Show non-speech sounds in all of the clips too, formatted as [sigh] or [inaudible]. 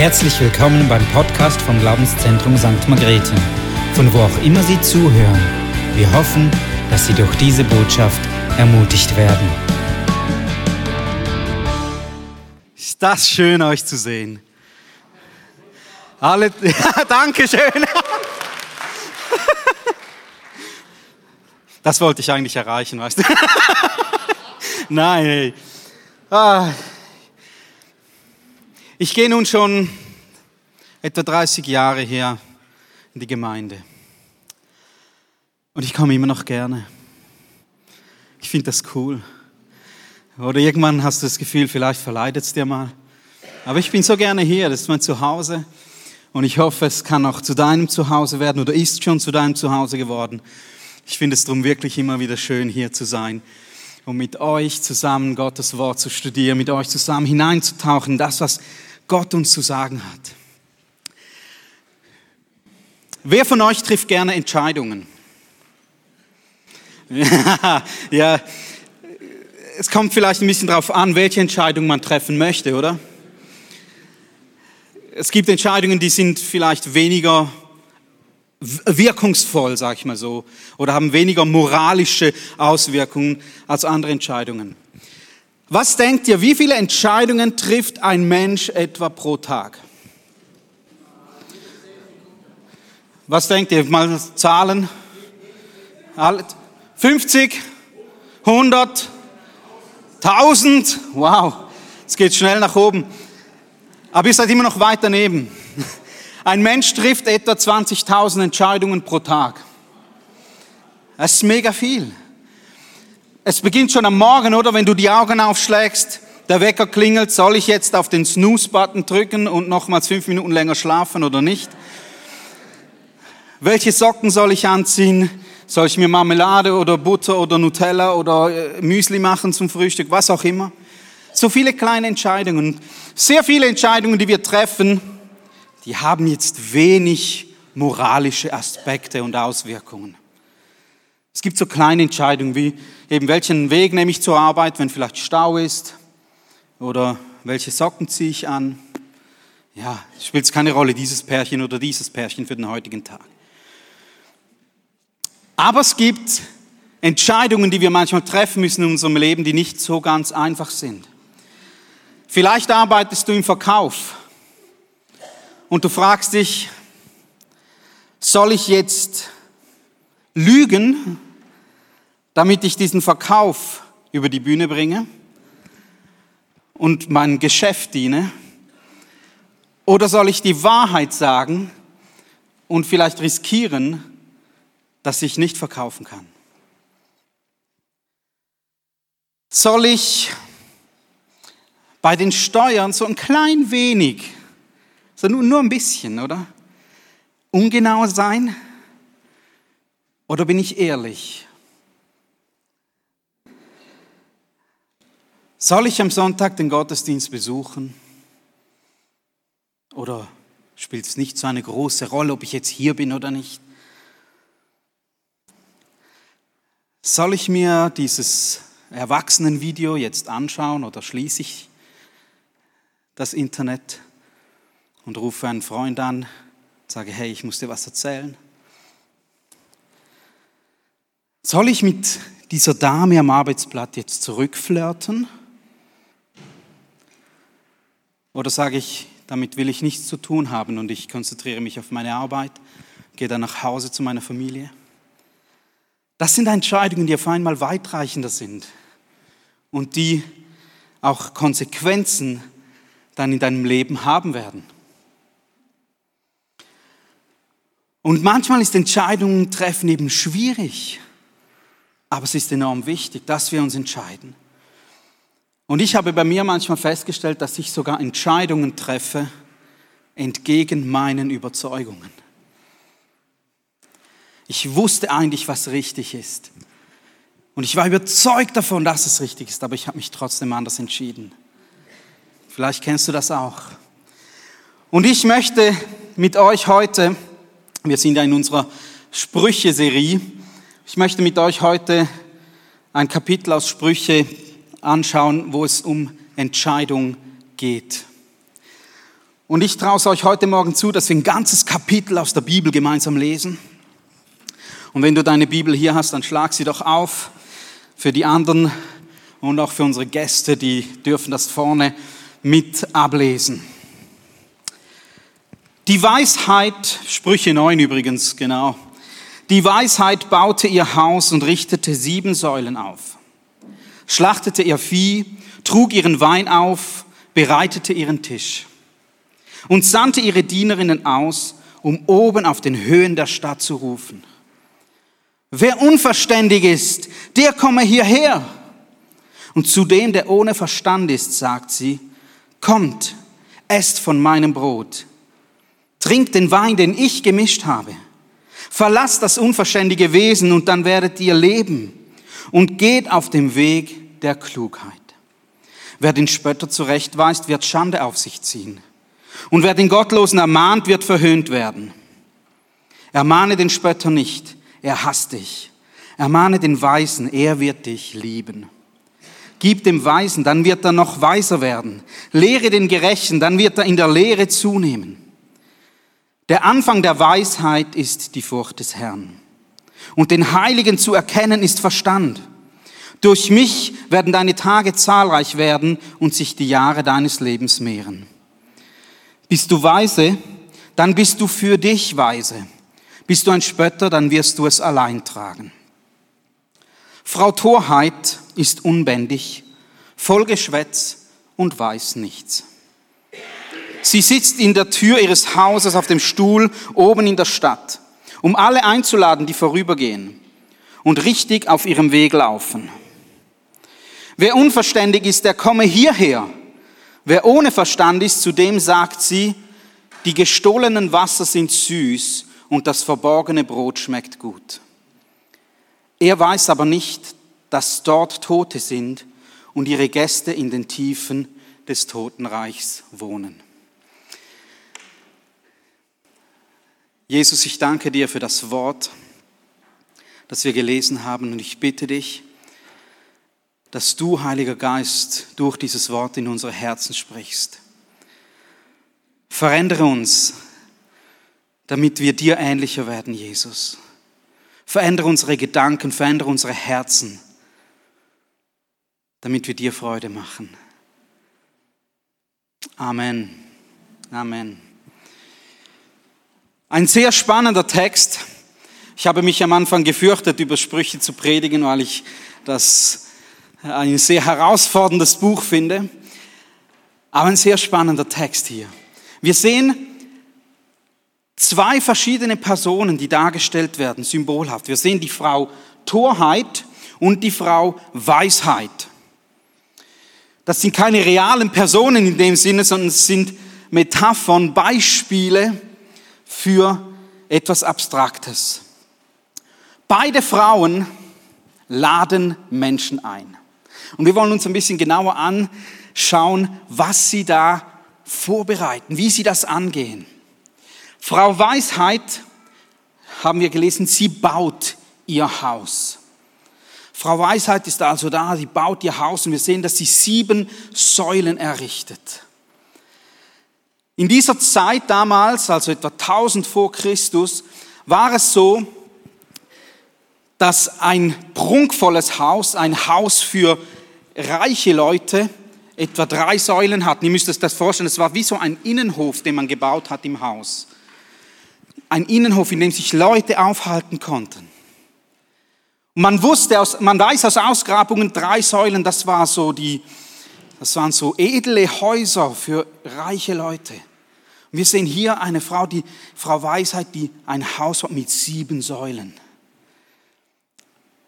Herzlich willkommen beim Podcast vom Glaubenszentrum St. Margrethe, von wo auch immer Sie zuhören. Wir hoffen, dass Sie durch diese Botschaft ermutigt werden. Ist das schön, euch zu sehen? Alle, [laughs] ja, danke schön. Das wollte ich eigentlich erreichen, weißt du? [laughs] Nein. Ah. Ich gehe nun schon etwa 30 Jahre hier in die Gemeinde. Und ich komme immer noch gerne. Ich finde das cool. Oder irgendwann hast du das Gefühl, vielleicht verleidet es dir mal. Aber ich bin so gerne hier, das ist mein Zuhause. Und ich hoffe, es kann auch zu deinem Zuhause werden oder ist schon zu deinem Zuhause geworden. Ich finde es darum wirklich immer wieder schön, hier zu sein und mit euch zusammen Gottes Wort zu studieren, mit euch zusammen hineinzutauchen, das, was Gott uns zu sagen hat. Wer von euch trifft gerne Entscheidungen? [laughs] ja, es kommt vielleicht ein bisschen darauf an, welche Entscheidung man treffen möchte, oder? Es gibt Entscheidungen, die sind vielleicht weniger wirkungsvoll, sag ich mal so, oder haben weniger moralische Auswirkungen als andere Entscheidungen. Was denkt ihr, wie viele Entscheidungen trifft ein Mensch etwa pro Tag? Was denkt ihr? Mal Zahlen. 50, 100, 1000. Wow, es geht schnell nach oben. Aber ihr seid immer noch weit daneben. Ein Mensch trifft etwa 20.000 Entscheidungen pro Tag. Das ist mega viel. Es beginnt schon am Morgen, oder? Wenn du die Augen aufschlägst, der Wecker klingelt, soll ich jetzt auf den Snooze-Button drücken und nochmals fünf Minuten länger schlafen oder nicht? Welche Socken soll ich anziehen? Soll ich mir Marmelade oder Butter oder Nutella oder äh, Müsli machen zum Frühstück? Was auch immer. So viele kleine Entscheidungen. Sehr viele Entscheidungen, die wir treffen, die haben jetzt wenig moralische Aspekte und Auswirkungen. Es gibt so kleine Entscheidungen wie eben welchen Weg nehme ich zur Arbeit, wenn vielleicht Stau ist oder welche Socken ziehe ich an. Ja, spielt es keine Rolle, dieses Pärchen oder dieses Pärchen für den heutigen Tag. Aber es gibt Entscheidungen, die wir manchmal treffen müssen in unserem Leben, die nicht so ganz einfach sind. Vielleicht arbeitest du im Verkauf und du fragst dich, soll ich jetzt lügen, damit ich diesen Verkauf über die Bühne bringe und mein Geschäft diene? Oder soll ich die Wahrheit sagen und vielleicht riskieren, dass ich nicht verkaufen kann? Soll ich bei den Steuern so ein klein wenig so nur, nur ein bisschen, oder? Ungenau sein? Oder bin ich ehrlich? Soll ich am Sonntag den Gottesdienst besuchen? Oder spielt es nicht so eine große Rolle, ob ich jetzt hier bin oder nicht? Soll ich mir dieses Erwachsenenvideo jetzt anschauen oder schließe ich das Internet? und rufe einen Freund an, sage, hey, ich muss dir was erzählen. Soll ich mit dieser Dame am Arbeitsblatt jetzt zurückflirten? Oder sage ich, damit will ich nichts zu tun haben und ich konzentriere mich auf meine Arbeit, gehe dann nach Hause zu meiner Familie? Das sind Entscheidungen, die auf einmal weitreichender sind und die auch Konsequenzen dann in deinem Leben haben werden. Und manchmal ist Entscheidungen treffen eben schwierig, aber es ist enorm wichtig, dass wir uns entscheiden. Und ich habe bei mir manchmal festgestellt, dass ich sogar Entscheidungen treffe entgegen meinen Überzeugungen. Ich wusste eigentlich, was richtig ist. Und ich war überzeugt davon, dass es richtig ist, aber ich habe mich trotzdem anders entschieden. Vielleicht kennst du das auch. Und ich möchte mit euch heute wir sind ja in unserer Sprüche-Serie. Ich möchte mit euch heute ein Kapitel aus Sprüche anschauen, wo es um Entscheidung geht. Und ich traue es euch heute Morgen zu, dass wir ein ganzes Kapitel aus der Bibel gemeinsam lesen. Und wenn du deine Bibel hier hast, dann schlag sie doch auf. Für die anderen und auch für unsere Gäste, die dürfen das vorne mit ablesen. Die Weisheit, Sprüche 9 übrigens, genau. Die Weisheit baute ihr Haus und richtete sieben Säulen auf, schlachtete ihr Vieh, trug ihren Wein auf, bereitete ihren Tisch und sandte ihre Dienerinnen aus, um oben auf den Höhen der Stadt zu rufen. Wer unverständig ist, der komme hierher. Und zu dem, der ohne Verstand ist, sagt sie, kommt, esst von meinem Brot, trinkt den Wein, den ich gemischt habe. Verlasst das unverständige Wesen und dann werdet ihr leben und geht auf dem Weg der Klugheit. Wer den Spötter zurechtweist, wird Schande auf sich ziehen. Und wer den Gottlosen ermahnt, wird verhöhnt werden. Ermahne den Spötter nicht, er hasst dich. Ermahne den Weisen, er wird dich lieben. Gib dem Weisen, dann wird er noch weiser werden. Lehre den Gerechten, dann wird er in der Lehre zunehmen. Der Anfang der Weisheit ist die Furcht des Herrn. Und den Heiligen zu erkennen ist Verstand. Durch mich werden deine Tage zahlreich werden und sich die Jahre deines Lebens mehren. Bist du weise, dann bist du für dich weise. Bist du ein Spötter, dann wirst du es allein tragen. Frau Torheit ist unbändig, voll Geschwätz und weiß nichts. Sie sitzt in der Tür ihres Hauses auf dem Stuhl oben in der Stadt, um alle einzuladen, die vorübergehen und richtig auf ihrem Weg laufen. Wer unverständig ist, der komme hierher. Wer ohne Verstand ist, zu dem sagt sie, die gestohlenen Wasser sind süß und das verborgene Brot schmeckt gut. Er weiß aber nicht, dass dort Tote sind und ihre Gäste in den Tiefen des Totenreichs wohnen. Jesus, ich danke dir für das Wort, das wir gelesen haben und ich bitte dich, dass du, Heiliger Geist, durch dieses Wort in unsere Herzen sprichst. Verändere uns, damit wir dir ähnlicher werden, Jesus. Verändere unsere Gedanken, verändere unsere Herzen, damit wir dir Freude machen. Amen. Amen. Ein sehr spannender Text. Ich habe mich am Anfang gefürchtet, über Sprüche zu predigen, weil ich das ein sehr herausforderndes Buch finde, aber ein sehr spannender Text hier. Wir sehen zwei verschiedene Personen, die dargestellt werden, symbolhaft. Wir sehen die Frau Torheit und die Frau Weisheit. Das sind keine realen Personen in dem Sinne, sondern es sind Metaphern, Beispiele für etwas Abstraktes. Beide Frauen laden Menschen ein. Und wir wollen uns ein bisschen genauer anschauen, was sie da vorbereiten, wie sie das angehen. Frau Weisheit, haben wir gelesen, sie baut ihr Haus. Frau Weisheit ist also da, sie baut ihr Haus und wir sehen, dass sie sieben Säulen errichtet. In dieser Zeit damals, also etwa 1000 vor Christus, war es so, dass ein prunkvolles Haus, ein Haus für reiche Leute etwa drei Säulen hatten. Ihr müsst euch das vorstellen, es war wie so ein Innenhof, den man gebaut hat im Haus. Ein Innenhof, in dem sich Leute aufhalten konnten. Und man wusste, aus, man weiß aus Ausgrabungen, drei Säulen, das war so die, das waren so edle Häuser für reiche Leute. Wir sehen hier eine Frau, die Frau Weisheit, die ein Haus hat mit sieben Säulen.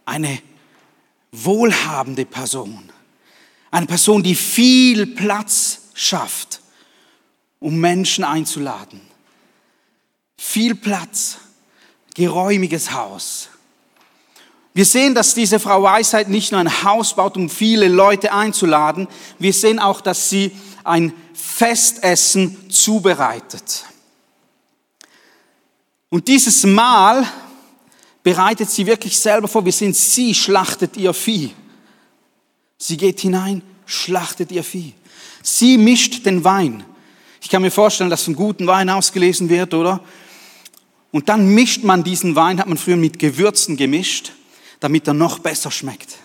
Eine wohlhabende Person. Eine Person, die viel Platz schafft, um Menschen einzuladen. Viel Platz, geräumiges Haus. Wir sehen, dass diese Frau Weisheit nicht nur ein Haus baut, um viele Leute einzuladen, wir sehen auch, dass sie ein Festessen zubereitet. Und dieses Mahl bereitet sie wirklich selber vor. Wir sehen, sie schlachtet ihr Vieh. Sie geht hinein, schlachtet ihr Vieh. Sie mischt den Wein. Ich kann mir vorstellen, dass von guten Wein ausgelesen wird, oder? Und dann mischt man diesen Wein, hat man früher mit Gewürzen gemischt, damit er noch besser schmeckt.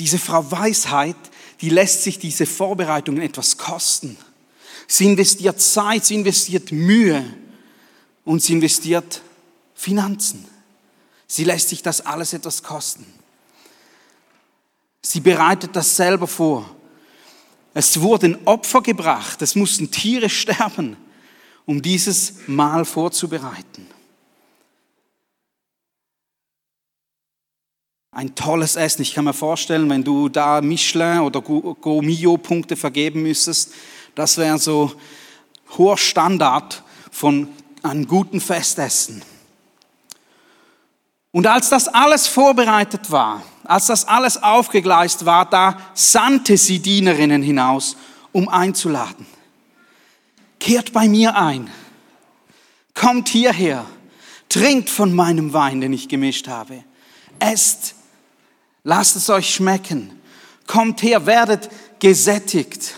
Diese Frau Weisheit, die lässt sich diese Vorbereitungen etwas kosten. Sie investiert Zeit, sie investiert Mühe und sie investiert Finanzen. Sie lässt sich das alles etwas kosten. Sie bereitet das selber vor. Es wurden Opfer gebracht, es mussten Tiere [laughs] sterben, um dieses Mahl vorzubereiten. Ein tolles Essen. Ich kann mir vorstellen, wenn du da Michelin oder Gomio Punkte vergeben müsstest, das wäre so hoher Standard von einem guten Festessen. Und als das alles vorbereitet war, als das alles aufgegleist war, da sandte sie Dienerinnen hinaus, um einzuladen. Kehrt bei mir ein, kommt hierher, trinkt von meinem Wein, den ich gemischt habe, esst, lasst es euch schmecken, kommt her, werdet gesättigt.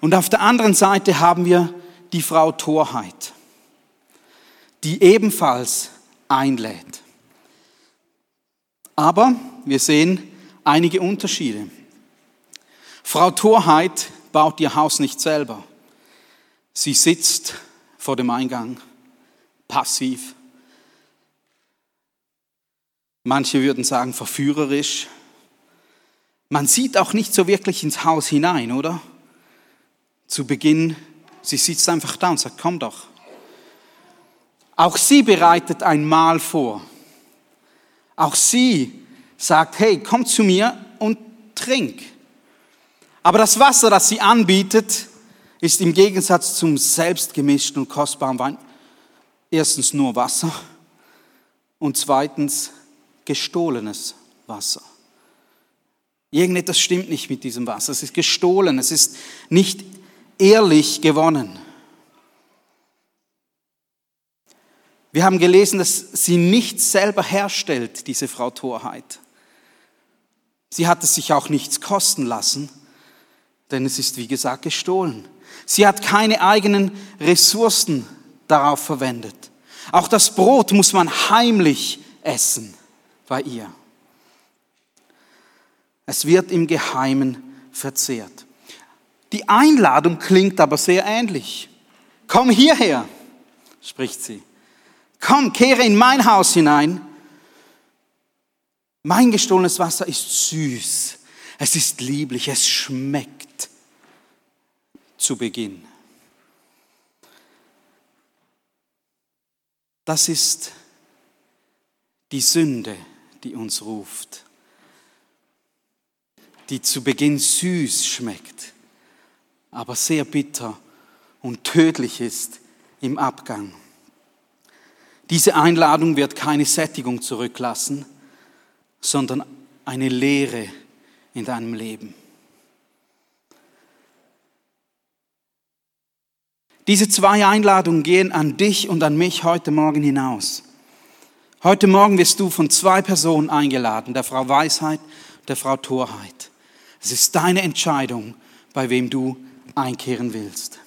Und auf der anderen Seite haben wir die Frau Torheit, die ebenfalls einlädt. Aber wir sehen einige Unterschiede. Frau Torheit baut ihr Haus nicht selber. Sie sitzt vor dem Eingang, passiv. Manche würden sagen verführerisch. Man sieht auch nicht so wirklich ins Haus hinein, oder? Zu Beginn, sie sitzt einfach da und sagt, komm doch. Auch sie bereitet ein Mahl vor. Auch sie sagt, hey, komm zu mir und trink. Aber das Wasser, das sie anbietet, ist im Gegensatz zum selbstgemischten und kostbaren Wein erstens nur Wasser und zweitens gestohlenes Wasser. Irgendetwas stimmt nicht mit diesem Wasser. Es ist gestohlen, es ist nicht ehrlich gewonnen. Wir haben gelesen, dass sie nicht selber herstellt, diese Frau Torheit. Sie hat es sich auch nichts kosten lassen, denn es ist, wie gesagt, gestohlen. Sie hat keine eigenen Ressourcen darauf verwendet. Auch das Brot muss man heimlich essen bei ihr. Es wird im Geheimen verzehrt. Die Einladung klingt aber sehr ähnlich. Komm hierher, spricht sie. Komm, kehre in mein Haus hinein. Mein gestohlenes Wasser ist süß, es ist lieblich, es schmeckt zu Beginn. Das ist die Sünde, die uns ruft, die zu Beginn süß schmeckt, aber sehr bitter und tödlich ist im Abgang. Diese Einladung wird keine Sättigung zurücklassen, sondern eine Lehre in deinem Leben. Diese zwei Einladungen gehen an dich und an mich heute Morgen hinaus. Heute Morgen wirst du von zwei Personen eingeladen, der Frau Weisheit und der Frau Torheit. Es ist deine Entscheidung, bei wem du einkehren willst.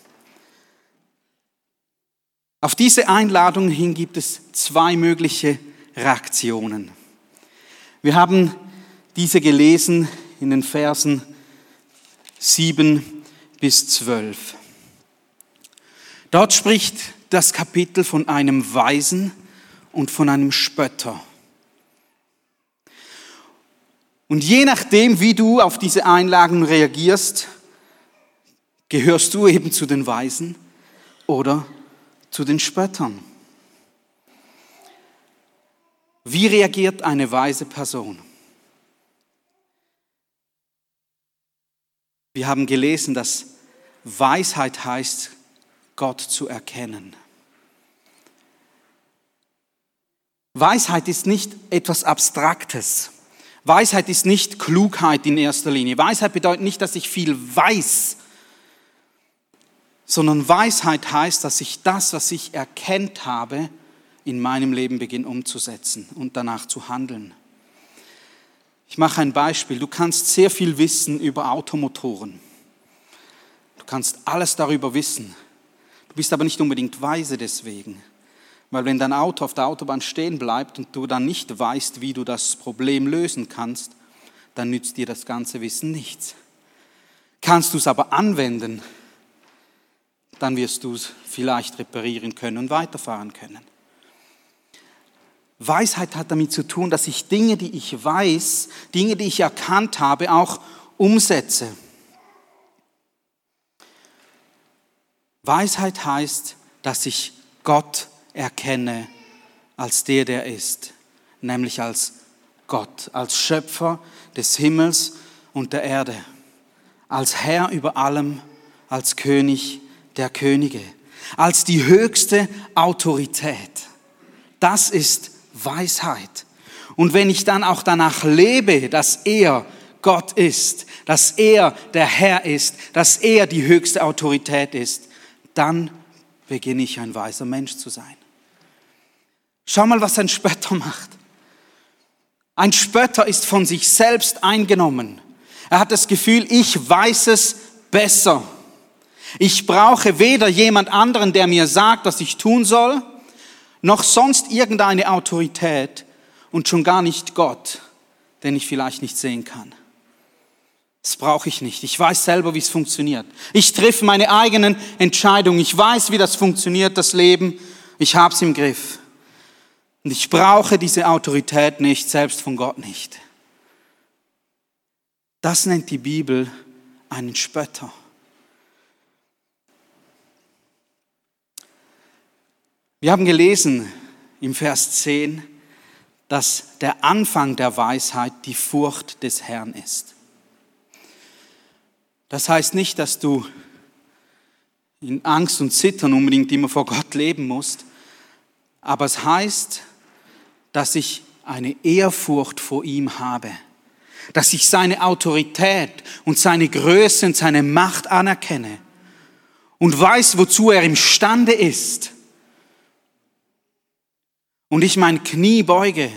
Auf diese Einladung hin gibt es zwei mögliche Reaktionen. Wir haben diese gelesen in den Versen 7 bis 12. Dort spricht das Kapitel von einem Weisen und von einem Spötter. Und je nachdem, wie du auf diese Einladung reagierst, gehörst du eben zu den Weisen oder zu den Spöttern. Wie reagiert eine weise Person? Wir haben gelesen, dass Weisheit heißt, Gott zu erkennen. Weisheit ist nicht etwas Abstraktes. Weisheit ist nicht Klugheit in erster Linie. Weisheit bedeutet nicht, dass ich viel weiß, sondern Weisheit heißt, dass ich das, was ich erkennt habe, in meinem Leben beginne umzusetzen und danach zu handeln. Ich mache ein Beispiel. Du kannst sehr viel wissen über Automotoren. Du kannst alles darüber wissen. Du bist aber nicht unbedingt weise deswegen. Weil wenn dein Auto auf der Autobahn stehen bleibt und du dann nicht weißt, wie du das Problem lösen kannst, dann nützt dir das ganze Wissen nichts. Kannst du es aber anwenden, dann wirst du es vielleicht reparieren können und weiterfahren können. Weisheit hat damit zu tun, dass ich Dinge, die ich weiß, Dinge, die ich erkannt habe, auch umsetze. Weisheit heißt, dass ich Gott erkenne als der, der ist, nämlich als Gott, als Schöpfer des Himmels und der Erde, als Herr über allem, als König der Könige, als die höchste Autorität. Das ist Weisheit. Und wenn ich dann auch danach lebe, dass er Gott ist, dass er der Herr ist, dass er die höchste Autorität ist, dann beginne ich ein weiser Mensch zu sein. Schau mal, was ein Spötter macht. Ein Spötter ist von sich selbst eingenommen. Er hat das Gefühl, ich weiß es besser. Ich brauche weder jemand anderen, der mir sagt, was ich tun soll, noch sonst irgendeine Autorität und schon gar nicht Gott, den ich vielleicht nicht sehen kann. Das brauche ich nicht. Ich weiß selber, wie es funktioniert. Ich treffe meine eigenen Entscheidungen. Ich weiß, wie das funktioniert, das Leben. Ich habe es im Griff. Und ich brauche diese Autorität nicht, selbst von Gott nicht. Das nennt die Bibel einen Spötter. Wir haben gelesen im Vers 10, dass der Anfang der Weisheit die Furcht des Herrn ist. Das heißt nicht, dass du in Angst und Zittern unbedingt immer vor Gott leben musst, aber es heißt, dass ich eine Ehrfurcht vor ihm habe, dass ich seine Autorität und seine Größe und seine Macht anerkenne und weiß, wozu er imstande ist und ich mein Knie beuge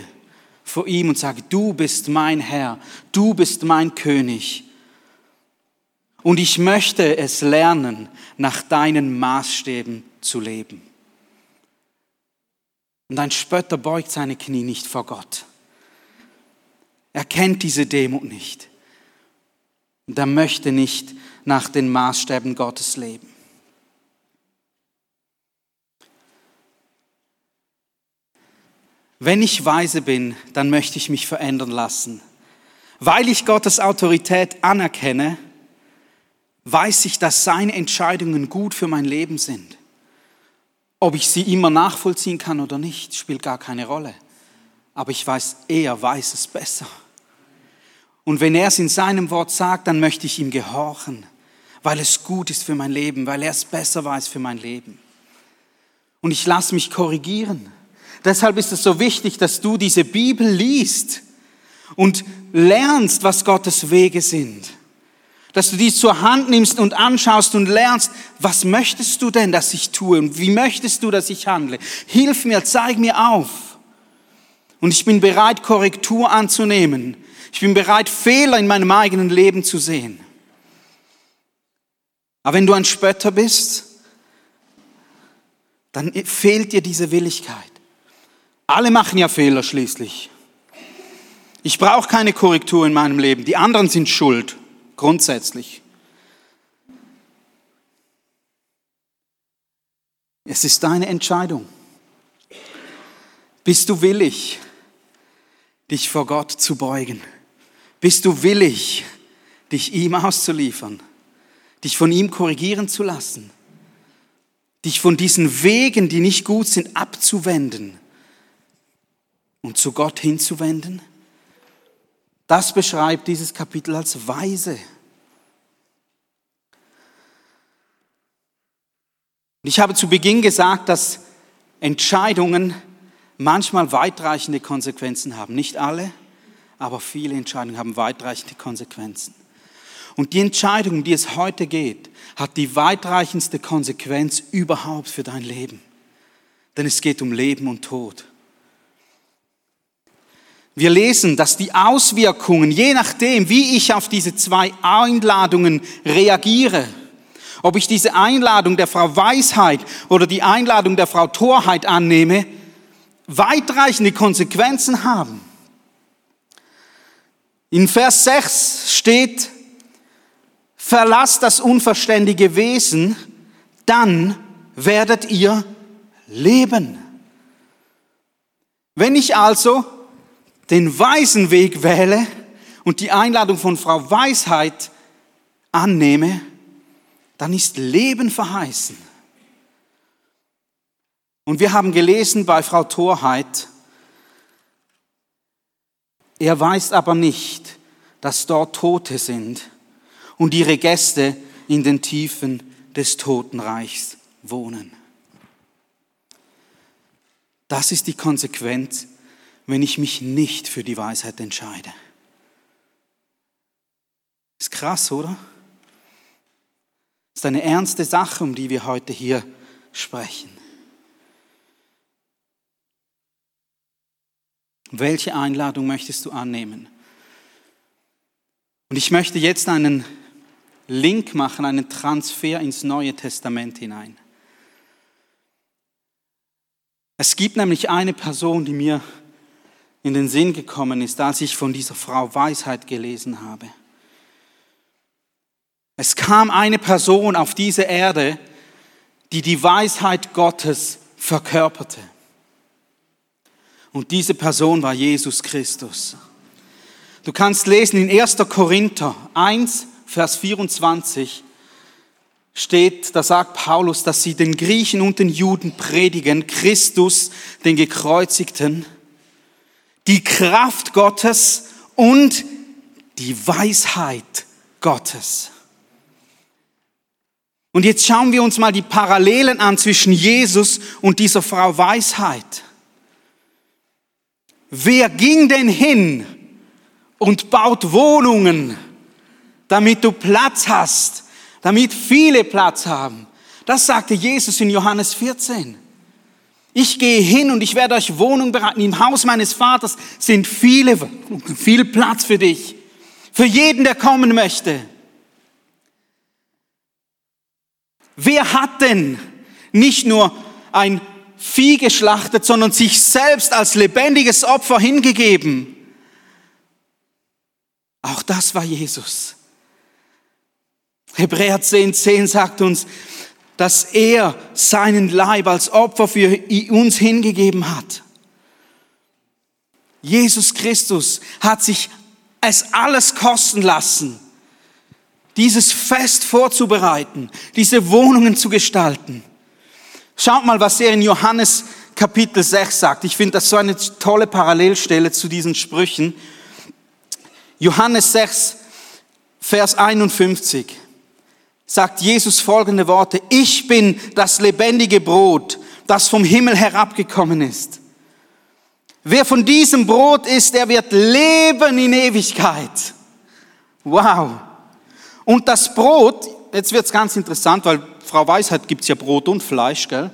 vor ihm und sage, du bist mein Herr, du bist mein König. Und ich möchte es lernen, nach deinen Maßstäben zu leben. Und ein Spötter beugt seine Knie nicht vor Gott. Er kennt diese Demut nicht. Und er möchte nicht nach den Maßstäben Gottes leben. Wenn ich weise bin, dann möchte ich mich verändern lassen. Weil ich Gottes Autorität anerkenne, weiß ich, dass seine Entscheidungen gut für mein Leben sind. Ob ich sie immer nachvollziehen kann oder nicht, spielt gar keine Rolle. Aber ich weiß, er weiß es besser. Und wenn er es in seinem Wort sagt, dann möchte ich ihm gehorchen, weil es gut ist für mein Leben, weil er es besser weiß für mein Leben. Und ich lasse mich korrigieren. Deshalb ist es so wichtig, dass du diese Bibel liest und lernst, was Gottes Wege sind. Dass du dies zur Hand nimmst und anschaust und lernst, was möchtest du denn, dass ich tue und wie möchtest du, dass ich handle. Hilf mir, zeig mir auf. Und ich bin bereit, Korrektur anzunehmen. Ich bin bereit, Fehler in meinem eigenen Leben zu sehen. Aber wenn du ein Spötter bist, dann fehlt dir diese Willigkeit. Alle machen ja Fehler schließlich. Ich brauche keine Korrektur in meinem Leben. Die anderen sind schuld, grundsätzlich. Es ist deine Entscheidung. Bist du willig, dich vor Gott zu beugen? Bist du willig, dich ihm auszuliefern? Dich von ihm korrigieren zu lassen? Dich von diesen Wegen, die nicht gut sind, abzuwenden? und zu Gott hinzuwenden? Das beschreibt dieses Kapitel als weise. Ich habe zu Beginn gesagt, dass Entscheidungen manchmal weitreichende Konsequenzen haben. Nicht alle, aber viele Entscheidungen haben weitreichende Konsequenzen. Und die Entscheidung, um die es heute geht, hat die weitreichendste Konsequenz überhaupt für dein Leben. Denn es geht um Leben und Tod. Wir lesen, dass die Auswirkungen, je nachdem, wie ich auf diese zwei Einladungen reagiere, ob ich diese Einladung der Frau Weisheit oder die Einladung der Frau Torheit annehme, weitreichende Konsequenzen haben. In Vers 6 steht, verlasst das unverständige Wesen, dann werdet ihr leben. Wenn ich also den weisen Weg wähle und die Einladung von Frau Weisheit annehme, dann ist Leben verheißen. Und wir haben gelesen bei Frau Torheit, er weiß aber nicht, dass dort Tote sind und ihre Gäste in den Tiefen des Totenreichs wohnen. Das ist die Konsequenz, wenn ich mich nicht für die Weisheit entscheide. Ist krass, oder? Ist eine ernste Sache, um die wir heute hier sprechen. Welche Einladung möchtest du annehmen? Und ich möchte jetzt einen Link machen, einen Transfer ins Neue Testament hinein. Es gibt nämlich eine Person, die mir in den Sinn gekommen ist, als ich von dieser Frau Weisheit gelesen habe. Es kam eine Person auf diese Erde, die die Weisheit Gottes verkörperte. Und diese Person war Jesus Christus. Du kannst lesen in 1. Korinther 1, Vers 24 steht, da sagt Paulus, dass sie den Griechen und den Juden predigen, Christus, den Gekreuzigten, die Kraft Gottes und die Weisheit Gottes. Und jetzt schauen wir uns mal die Parallelen an zwischen Jesus und dieser Frau Weisheit. Wer ging denn hin und baut Wohnungen, damit du Platz hast, damit viele Platz haben? Das sagte Jesus in Johannes 14. Ich gehe hin und ich werde euch Wohnung bereiten. Im Haus meines Vaters sind viele, viel Platz für dich. Für jeden, der kommen möchte. Wer hat denn nicht nur ein Vieh geschlachtet, sondern sich selbst als lebendiges Opfer hingegeben. Auch das war Jesus. Hebräer 10, 10 sagt uns, dass er seinen Leib als Opfer für uns hingegeben hat. Jesus Christus hat sich es alles kosten lassen, dieses Fest vorzubereiten, diese Wohnungen zu gestalten. Schaut mal, was er in Johannes Kapitel 6 sagt. Ich finde das so eine tolle Parallelstelle zu diesen Sprüchen. Johannes 6, Vers 51 sagt Jesus folgende Worte. Ich bin das lebendige Brot, das vom Himmel herabgekommen ist. Wer von diesem Brot isst, der wird leben in Ewigkeit. Wow. Und das Brot, jetzt wird's ganz interessant, weil Frau Weisheit gibt's ja Brot und Fleisch, gell?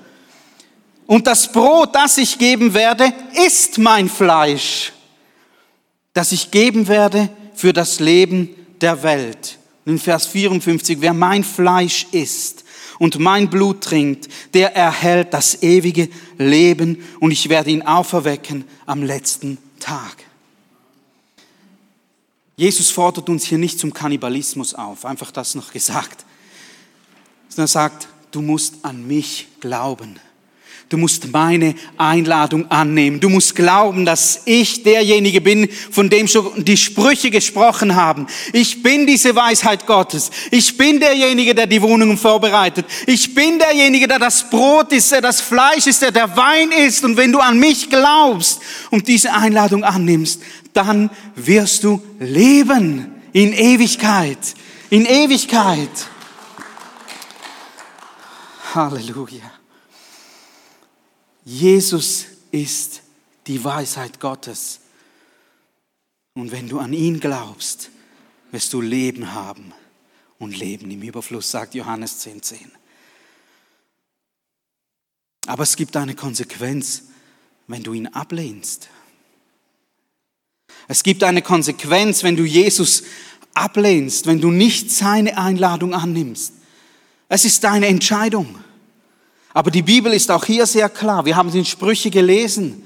Und das Brot, das ich geben werde, ist mein Fleisch, das ich geben werde für das Leben der Welt. In Vers 54, wer mein Fleisch isst und mein Blut trinkt, der erhält das ewige Leben und ich werde ihn auferwecken am letzten Tag. Jesus fordert uns hier nicht zum Kannibalismus auf, einfach das noch gesagt sondern sagt, du musst an mich glauben. Du musst meine Einladung annehmen. Du musst glauben, dass ich derjenige bin, von dem schon die Sprüche gesprochen haben. Ich bin diese Weisheit Gottes. Ich bin derjenige, der die Wohnungen vorbereitet. Ich bin derjenige, der das Brot ist, der das Fleisch ist, der der Wein ist. Und wenn du an mich glaubst und diese Einladung annimmst, dann wirst du leben in Ewigkeit. In Ewigkeit. Halleluja. Jesus ist die Weisheit Gottes. Und wenn du an ihn glaubst, wirst du Leben haben und Leben im Überfluss, sagt Johannes 10,10. 10. Aber es gibt eine Konsequenz, wenn du ihn ablehnst. Es gibt eine Konsequenz, wenn du Jesus ablehnst, wenn du nicht seine Einladung annimmst. Es ist deine Entscheidung. Aber die Bibel ist auch hier sehr klar. Wir haben es in Sprüche gelesen.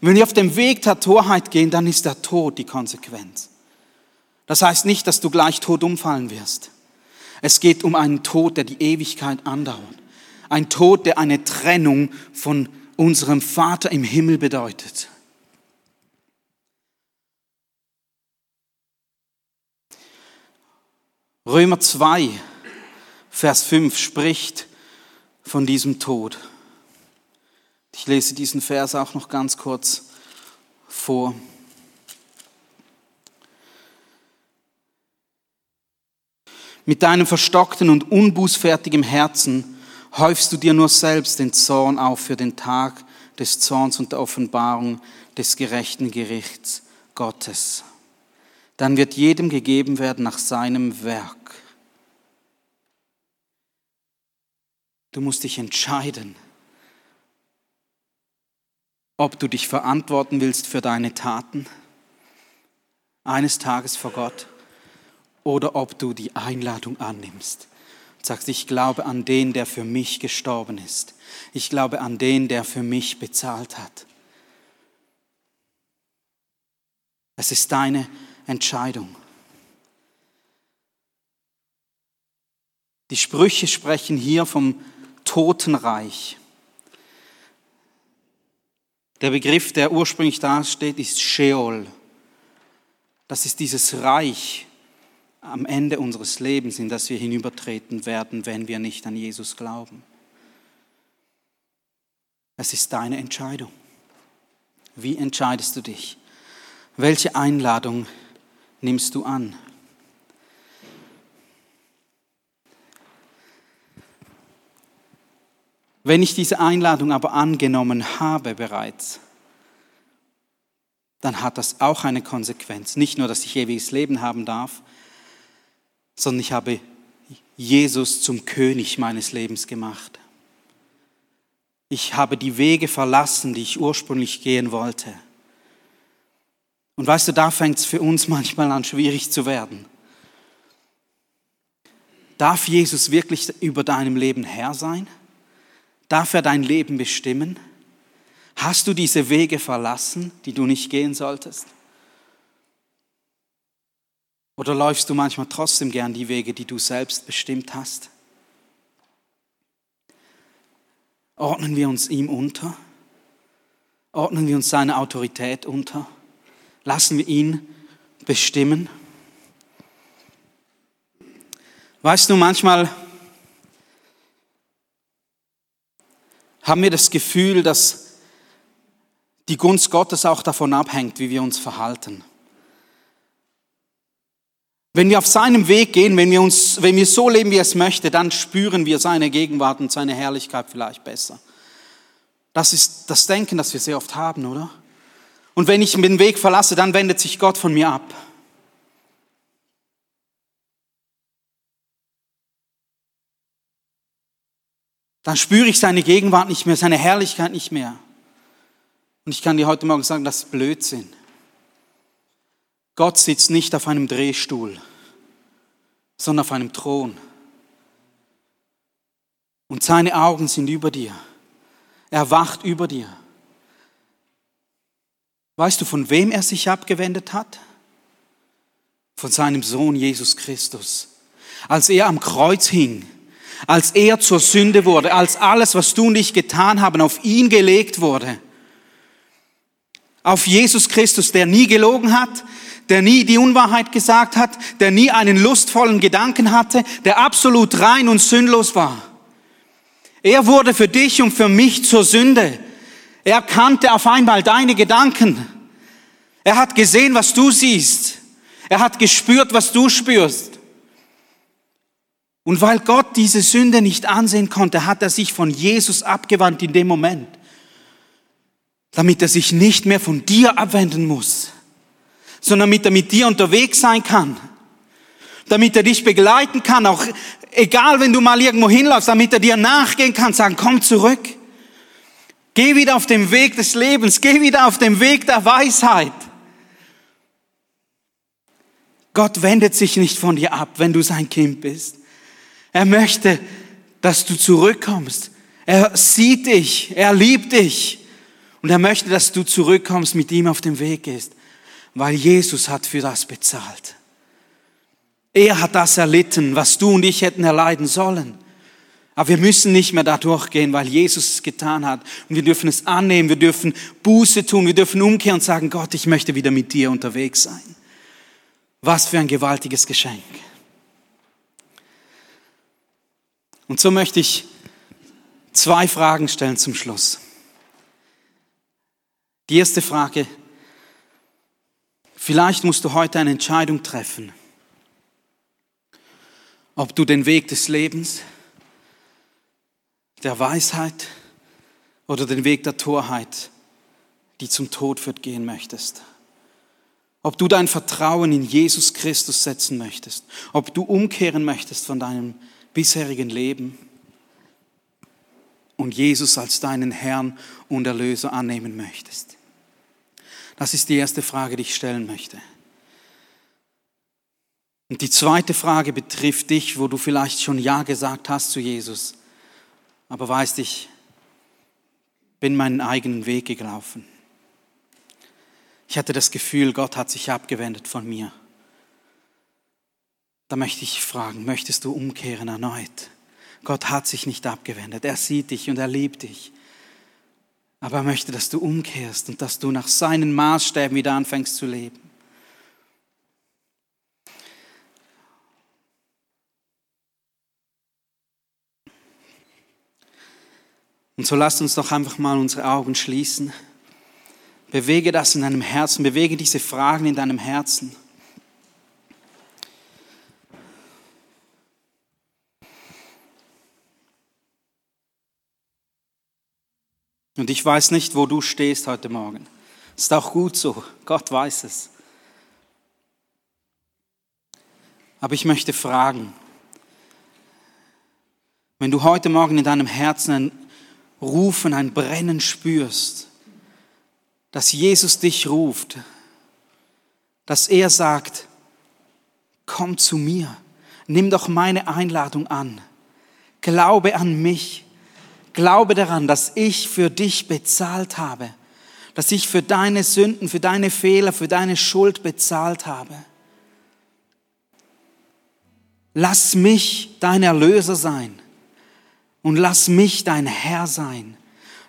Wenn wir auf dem Weg der Torheit gehen, dann ist der Tod die Konsequenz. Das heißt nicht, dass du gleich tot umfallen wirst. Es geht um einen Tod, der die Ewigkeit andauert. Ein Tod, der eine Trennung von unserem Vater im Himmel bedeutet. Römer 2, Vers 5 spricht von diesem Tod. Ich lese diesen Vers auch noch ganz kurz vor. Mit deinem verstockten und unbußfertigen Herzen häufst du dir nur selbst den Zorn auf für den Tag des Zorns und der Offenbarung des gerechten Gerichts Gottes dann wird jedem gegeben werden nach seinem Werk. Du musst dich entscheiden, ob du dich verantworten willst für deine Taten eines Tages vor Gott oder ob du die Einladung annimmst und sagst, ich glaube an den, der für mich gestorben ist. Ich glaube an den, der für mich bezahlt hat. Es ist deine Entscheidung. Die Sprüche sprechen hier vom Totenreich. Der Begriff, der ursprünglich da steht, ist Sheol. Das ist dieses Reich am Ende unseres Lebens, in das wir hinübertreten werden, wenn wir nicht an Jesus glauben. Es ist deine Entscheidung. Wie entscheidest du dich? Welche Einladung nimmst du an? Wenn ich diese Einladung aber angenommen habe bereits, dann hat das auch eine Konsequenz. Nicht nur, dass ich ewiges Leben haben darf, sondern ich habe Jesus zum König meines Lebens gemacht. Ich habe die Wege verlassen, die ich ursprünglich gehen wollte. Und weißt du, da fängt es für uns manchmal an, schwierig zu werden. Darf Jesus wirklich über deinem Leben Herr sein? Darf er dein Leben bestimmen? Hast du diese Wege verlassen, die du nicht gehen solltest? Oder läufst du manchmal trotzdem gern die Wege, die du selbst bestimmt hast? Ordnen wir uns ihm unter? Ordnen wir uns seine Autorität unter? Lassen wir ihn bestimmen. Weißt du, manchmal haben wir das Gefühl, dass die Gunst Gottes auch davon abhängt, wie wir uns verhalten. Wenn wir auf seinem Weg gehen, wenn wir, uns, wenn wir so leben, wie er es möchte, dann spüren wir seine Gegenwart und seine Herrlichkeit vielleicht besser. Das ist das Denken, das wir sehr oft haben, oder? Und wenn ich den Weg verlasse, dann wendet sich Gott von mir ab. Dann spüre ich seine Gegenwart nicht mehr, seine Herrlichkeit nicht mehr. Und ich kann dir heute Morgen sagen, das ist Blödsinn. Gott sitzt nicht auf einem Drehstuhl, sondern auf einem Thron. Und seine Augen sind über dir. Er wacht über dir. Weißt du, von wem er sich abgewendet hat? Von seinem Sohn Jesus Christus. Als er am Kreuz hing, als er zur Sünde wurde, als alles, was du und ich getan haben, auf ihn gelegt wurde. Auf Jesus Christus, der nie gelogen hat, der nie die Unwahrheit gesagt hat, der nie einen lustvollen Gedanken hatte, der absolut rein und sündlos war. Er wurde für dich und für mich zur Sünde. Er kannte auf einmal deine Gedanken. Er hat gesehen, was du siehst. Er hat gespürt, was du spürst. Und weil Gott diese Sünde nicht ansehen konnte, hat er sich von Jesus abgewandt in dem Moment, damit er sich nicht mehr von dir abwenden muss, sondern damit er mit dir unterwegs sein kann, damit er dich begleiten kann, auch egal, wenn du mal irgendwo hinläufst, damit er dir nachgehen kann, sagen, komm zurück. Geh wieder auf den Weg des Lebens, geh wieder auf den Weg der Weisheit. Gott wendet sich nicht von dir ab, wenn du sein Kind bist. Er möchte, dass du zurückkommst. Er sieht dich, er liebt dich und er möchte, dass du zurückkommst, mit ihm auf dem Weg gehst, weil Jesus hat für das bezahlt. Er hat das erlitten, was du und ich hätten erleiden sollen. Aber wir müssen nicht mehr da durchgehen, weil Jesus es getan hat. Und wir dürfen es annehmen, wir dürfen Buße tun, wir dürfen umkehren und sagen, Gott, ich möchte wieder mit dir unterwegs sein. Was für ein gewaltiges Geschenk. Und so möchte ich zwei Fragen stellen zum Schluss. Die erste Frage, vielleicht musst du heute eine Entscheidung treffen, ob du den Weg des Lebens, der Weisheit oder den Weg der Torheit, die zum Tod führt, gehen möchtest. Ob du dein Vertrauen in Jesus Christus setzen möchtest, ob du umkehren möchtest von deinem bisherigen Leben und Jesus als deinen Herrn und Erlöser annehmen möchtest? Das ist die erste Frage, die ich stellen möchte. Und die zweite Frage betrifft dich, wo du vielleicht schon Ja gesagt hast zu Jesus, aber weißt, ich bin meinen eigenen Weg gelaufen. Ich hatte das Gefühl, Gott hat sich abgewendet von mir. Da möchte ich fragen, möchtest du umkehren erneut? Gott hat sich nicht abgewendet. Er sieht dich und er liebt dich. Aber er möchte, dass du umkehrst und dass du nach seinen Maßstäben wieder anfängst zu leben. Und so lasst uns doch einfach mal unsere Augen schließen. Bewege das in deinem Herzen, bewege diese Fragen in deinem Herzen. Und ich weiß nicht, wo du stehst heute Morgen. Ist auch gut so. Gott weiß es. Aber ich möchte fragen, wenn du heute Morgen in deinem Herzen ein Rufen, ein Brennen spürst, dass Jesus dich ruft, dass er sagt, komm zu mir, nimm doch meine Einladung an, glaube an mich, Glaube daran, dass ich für dich bezahlt habe, dass ich für deine Sünden, für deine Fehler, für deine Schuld bezahlt habe. Lass mich dein Erlöser sein und lass mich dein Herr sein,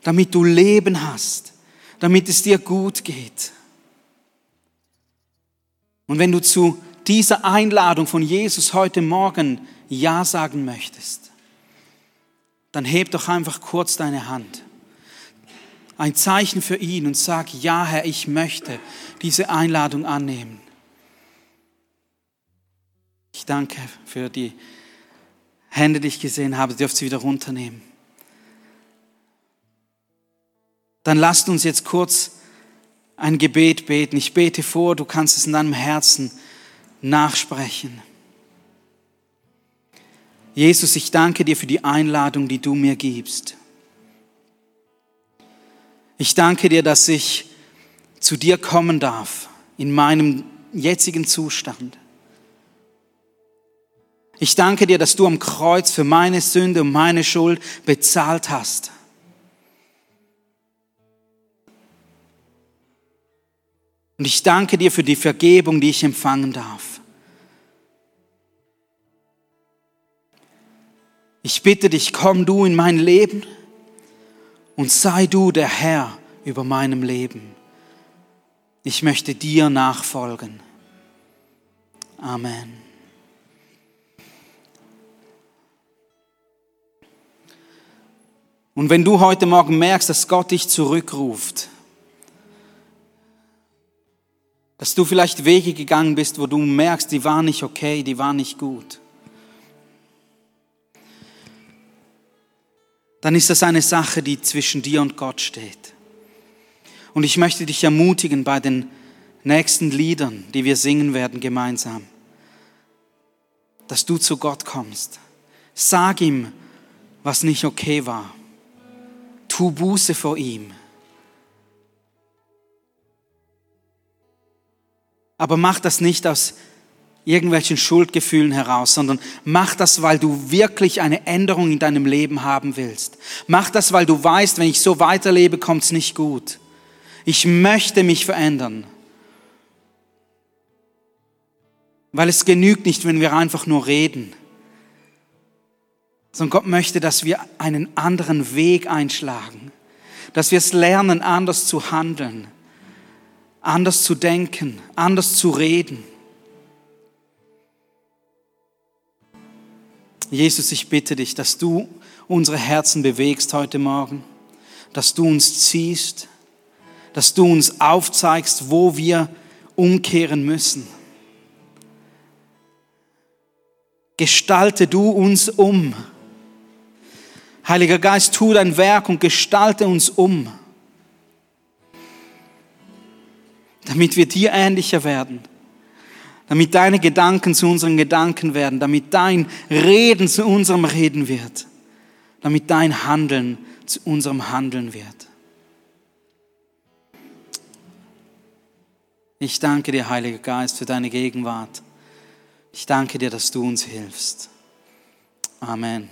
damit du Leben hast, damit es dir gut geht. Und wenn du zu dieser Einladung von Jesus heute Morgen Ja sagen möchtest, dann heb doch einfach kurz deine Hand. Ein Zeichen für ihn und sag, ja Herr, ich möchte diese Einladung annehmen. Ich danke für die Hände, die ich gesehen habe. Dürft sie wieder runternehmen. Dann lasst uns jetzt kurz ein Gebet beten. Ich bete vor, du kannst es in deinem Herzen nachsprechen. Jesus, ich danke dir für die Einladung, die du mir gibst. Ich danke dir, dass ich zu dir kommen darf in meinem jetzigen Zustand. Ich danke dir, dass du am Kreuz für meine Sünde und meine Schuld bezahlt hast. Und ich danke dir für die Vergebung, die ich empfangen darf. Ich bitte dich, komm du in mein Leben und sei du der Herr über meinem Leben. Ich möchte dir nachfolgen. Amen. Und wenn du heute Morgen merkst, dass Gott dich zurückruft, dass du vielleicht Wege gegangen bist, wo du merkst, die waren nicht okay, die waren nicht gut, dann ist das eine Sache, die zwischen dir und Gott steht. Und ich möchte dich ermutigen bei den nächsten Liedern, die wir singen werden gemeinsam, dass du zu Gott kommst. Sag ihm, was nicht okay war. Tu Buße vor ihm. Aber mach das nicht aus irgendwelchen Schuldgefühlen heraus, sondern mach das, weil du wirklich eine Änderung in deinem Leben haben willst. Mach das, weil du weißt, wenn ich so weiterlebe, kommt es nicht gut. Ich möchte mich verändern. Weil es genügt nicht, wenn wir einfach nur reden, sondern Gott möchte, dass wir einen anderen Weg einschlagen, dass wir es lernen, anders zu handeln, anders zu denken, anders zu reden. Jesus, ich bitte dich, dass du unsere Herzen bewegst heute Morgen, dass du uns ziehst, dass du uns aufzeigst, wo wir umkehren müssen. Gestalte du uns um. Heiliger Geist, tu dein Werk und gestalte uns um, damit wir dir ähnlicher werden damit deine Gedanken zu unseren Gedanken werden, damit dein Reden zu unserem Reden wird, damit dein Handeln zu unserem Handeln wird. Ich danke dir, Heiliger Geist, für deine Gegenwart. Ich danke dir, dass du uns hilfst. Amen.